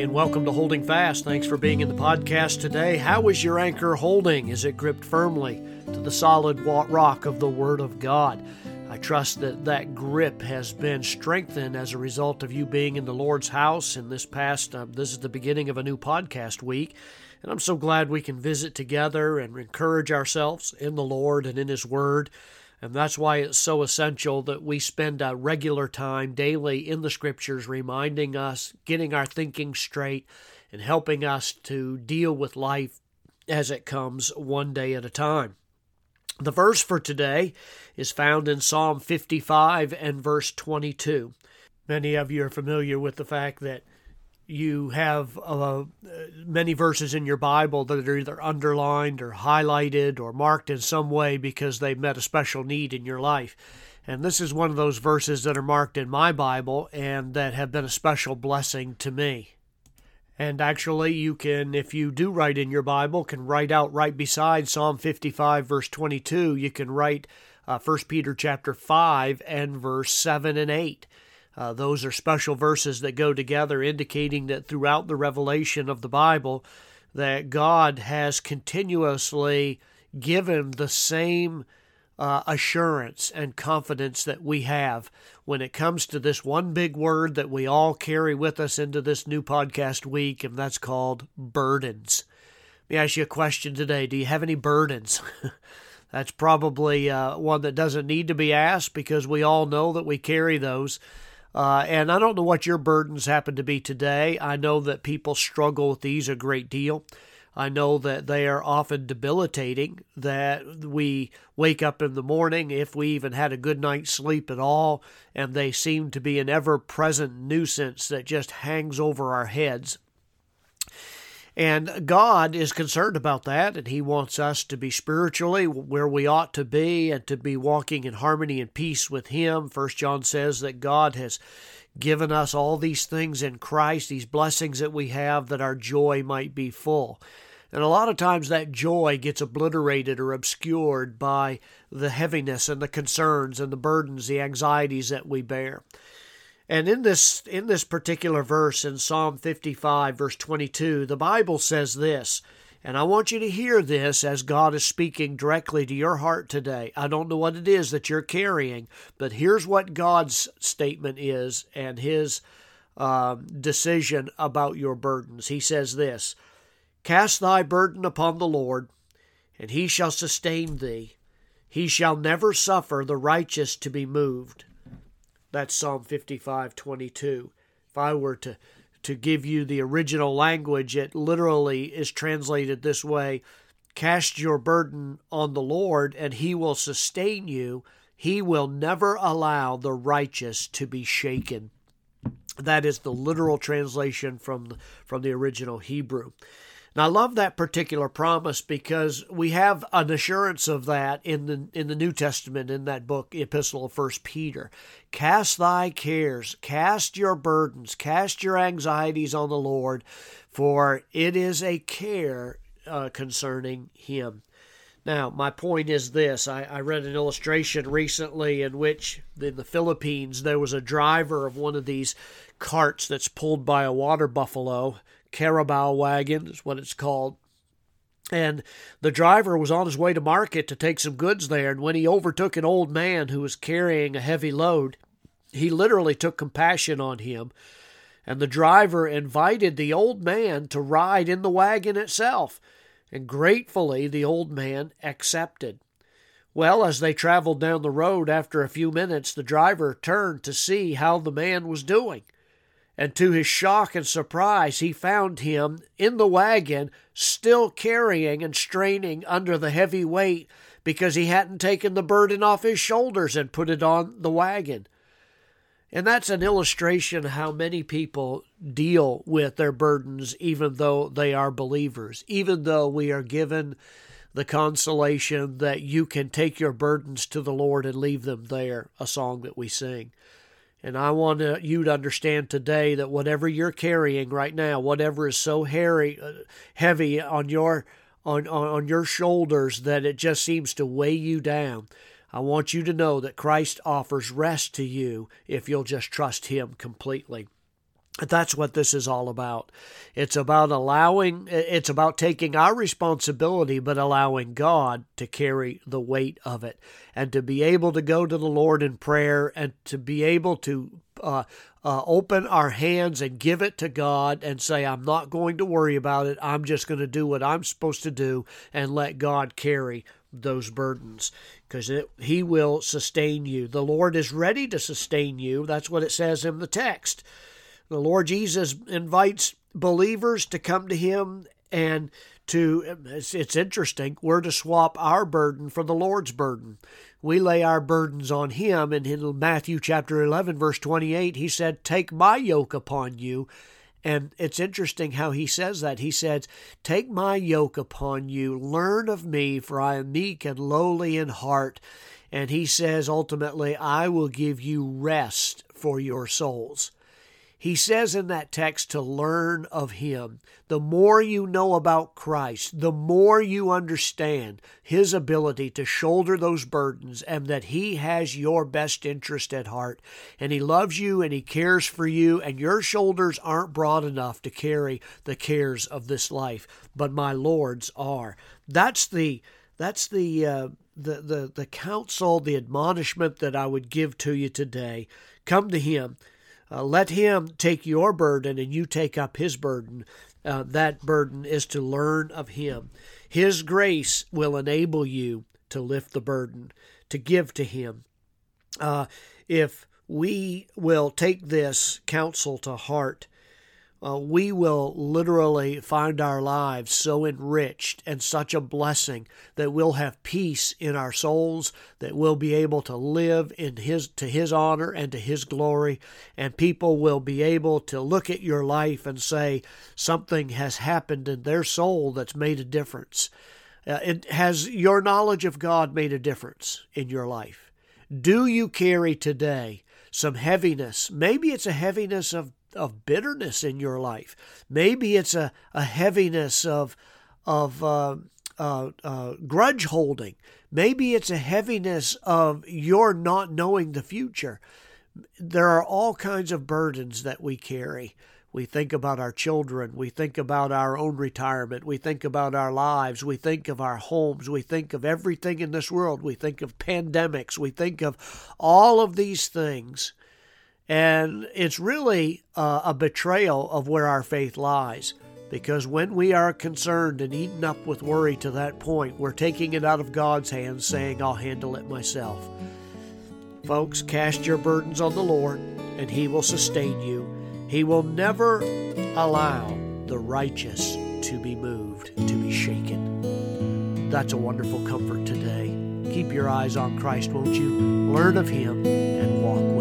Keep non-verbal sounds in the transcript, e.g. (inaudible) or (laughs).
and welcome to Holding Fast. Thanks for being in the podcast today. How is your anchor holding? Is it gripped firmly to the solid rock of the Word of God? I trust that that grip has been strengthened as a result of you being in the Lord's house in this past, uh, this is the beginning of a new podcast week. And I'm so glad we can visit together and encourage ourselves in the Lord and in His Word. And that's why it's so essential that we spend a regular time daily in the scriptures, reminding us, getting our thinking straight, and helping us to deal with life as it comes one day at a time. The verse for today is found in Psalm 55 and verse 22. Many of you are familiar with the fact that you have uh, many verses in your Bible that are either underlined or highlighted or marked in some way because they've met a special need in your life. And this is one of those verses that are marked in my Bible and that have been a special blessing to me. And actually, you can, if you do write in your Bible, can write out right beside Psalm 55, verse 22. You can write uh, 1 Peter chapter 5 and verse 7 and 8. Uh, those are special verses that go together, indicating that throughout the revelation of the Bible, that God has continuously given the same uh, assurance and confidence that we have when it comes to this one big word that we all carry with us into this new podcast week, and that's called burdens. Let me ask you a question today. Do you have any burdens? (laughs) that's probably uh, one that doesn't need to be asked because we all know that we carry those. Uh, and I don't know what your burdens happen to be today. I know that people struggle with these a great deal. I know that they are often debilitating, that we wake up in the morning, if we even had a good night's sleep at all, and they seem to be an ever present nuisance that just hangs over our heads. And God is concerned about that, and He wants us to be spiritually where we ought to be and to be walking in harmony and peace with Him. First John says that God has given us all these things in Christ, these blessings that we have, that our joy might be full. And a lot of times that joy gets obliterated or obscured by the heaviness and the concerns and the burdens, the anxieties that we bear. And in this in this particular verse in Psalm 55 verse 22, the Bible says this, and I want you to hear this as God is speaking directly to your heart today. I don't know what it is that you're carrying, but here's what God's statement is and his um, decision about your burdens. He says this Cast thy burden upon the Lord, and he shall sustain thee. He shall never suffer the righteous to be moved. That's Psalm 55 22. If I were to, to give you the original language, it literally is translated this way Cast your burden on the Lord, and he will sustain you. He will never allow the righteous to be shaken. That is the literal translation from from the original Hebrew. And I love that particular promise because we have an assurance of that in the in the New Testament in that book, Epistle of First Peter. Cast thy cares, cast your burdens, cast your anxieties on the Lord, for it is a care uh, concerning Him. Now, my point is this I, I, read an illustration recently in which in the Philippines there was a driver of one of these carts that's pulled by a water buffalo carabao wagon is what it's called. And the driver was on his way to market to take some goods there, and when he overtook an old man who was carrying a heavy load, he literally took compassion on him, and the driver invited the old man to ride in the wagon itself, and gratefully the old man accepted. Well, as they traveled down the road after a few minutes, the driver turned to see how the man was doing and to his shock and surprise, he found him in the wagon, still carrying and straining under the heavy weight because he hadn't taken the burden off his shoulders and put it on the wagon. And that's an illustration of how many people deal with their burdens, even though they are believers, even though we are given the consolation that you can take your burdens to the Lord and leave them there, a song that we sing. And I want you to understand today that whatever you're carrying right now, whatever is so hairy, uh, heavy on your on, on, on your shoulders that it just seems to weigh you down, I want you to know that Christ offers rest to you if you'll just trust Him completely. That's what this is all about. It's about allowing, it's about taking our responsibility, but allowing God to carry the weight of it and to be able to go to the Lord in prayer and to be able to uh, uh, open our hands and give it to God and say, I'm not going to worry about it. I'm just going to do what I'm supposed to do and let God carry those burdens because He will sustain you. The Lord is ready to sustain you. That's what it says in the text. The Lord Jesus invites believers to come to Him and to, it's, it's interesting, we're to swap our burden for the Lord's burden. We lay our burdens on Him. And in Matthew chapter 11, verse 28, He said, Take my yoke upon you. And it's interesting how he says that. He says, Take my yoke upon you, learn of me, for I am meek and lowly in heart. And he says, ultimately, I will give you rest for your souls. He says in that text to learn of Him. The more you know about Christ, the more you understand His ability to shoulder those burdens and that He has your best interest at heart. And He loves you and He cares for you, and your shoulders aren't broad enough to carry the cares of this life, but my Lord's are. That's the that's the uh, the the the counsel, the admonishment that I would give to you today. Come to Him uh, let Him take your burden and you take up His burden. Uh, that burden is to learn of Him. His grace will enable you to lift the burden, to give to Him. Uh, if we will take this counsel to heart, uh, we will literally find our lives so enriched and such a blessing that we'll have peace in our souls, that we'll be able to live in his to his honor and to his glory, and people will be able to look at your life and say something has happened in their soul that's made a difference. Uh, it, has your knowledge of God made a difference in your life? Do you carry today some heaviness? Maybe it's a heaviness of of bitterness in your life. Maybe it's a, a heaviness of of uh, uh, uh, grudge holding. Maybe it's a heaviness of your not knowing the future. There are all kinds of burdens that we carry. We think about our children. We think about our own retirement. We think about our lives. We think of our homes. We think of everything in this world. We think of pandemics. We think of all of these things and it's really a betrayal of where our faith lies. Because when we are concerned and eaten up with worry to that point, we're taking it out of God's hands, saying, I'll handle it myself. Folks, cast your burdens on the Lord, and He will sustain you. He will never allow the righteous to be moved, to be shaken. That's a wonderful comfort today. Keep your eyes on Christ, won't you? Learn of Him and walk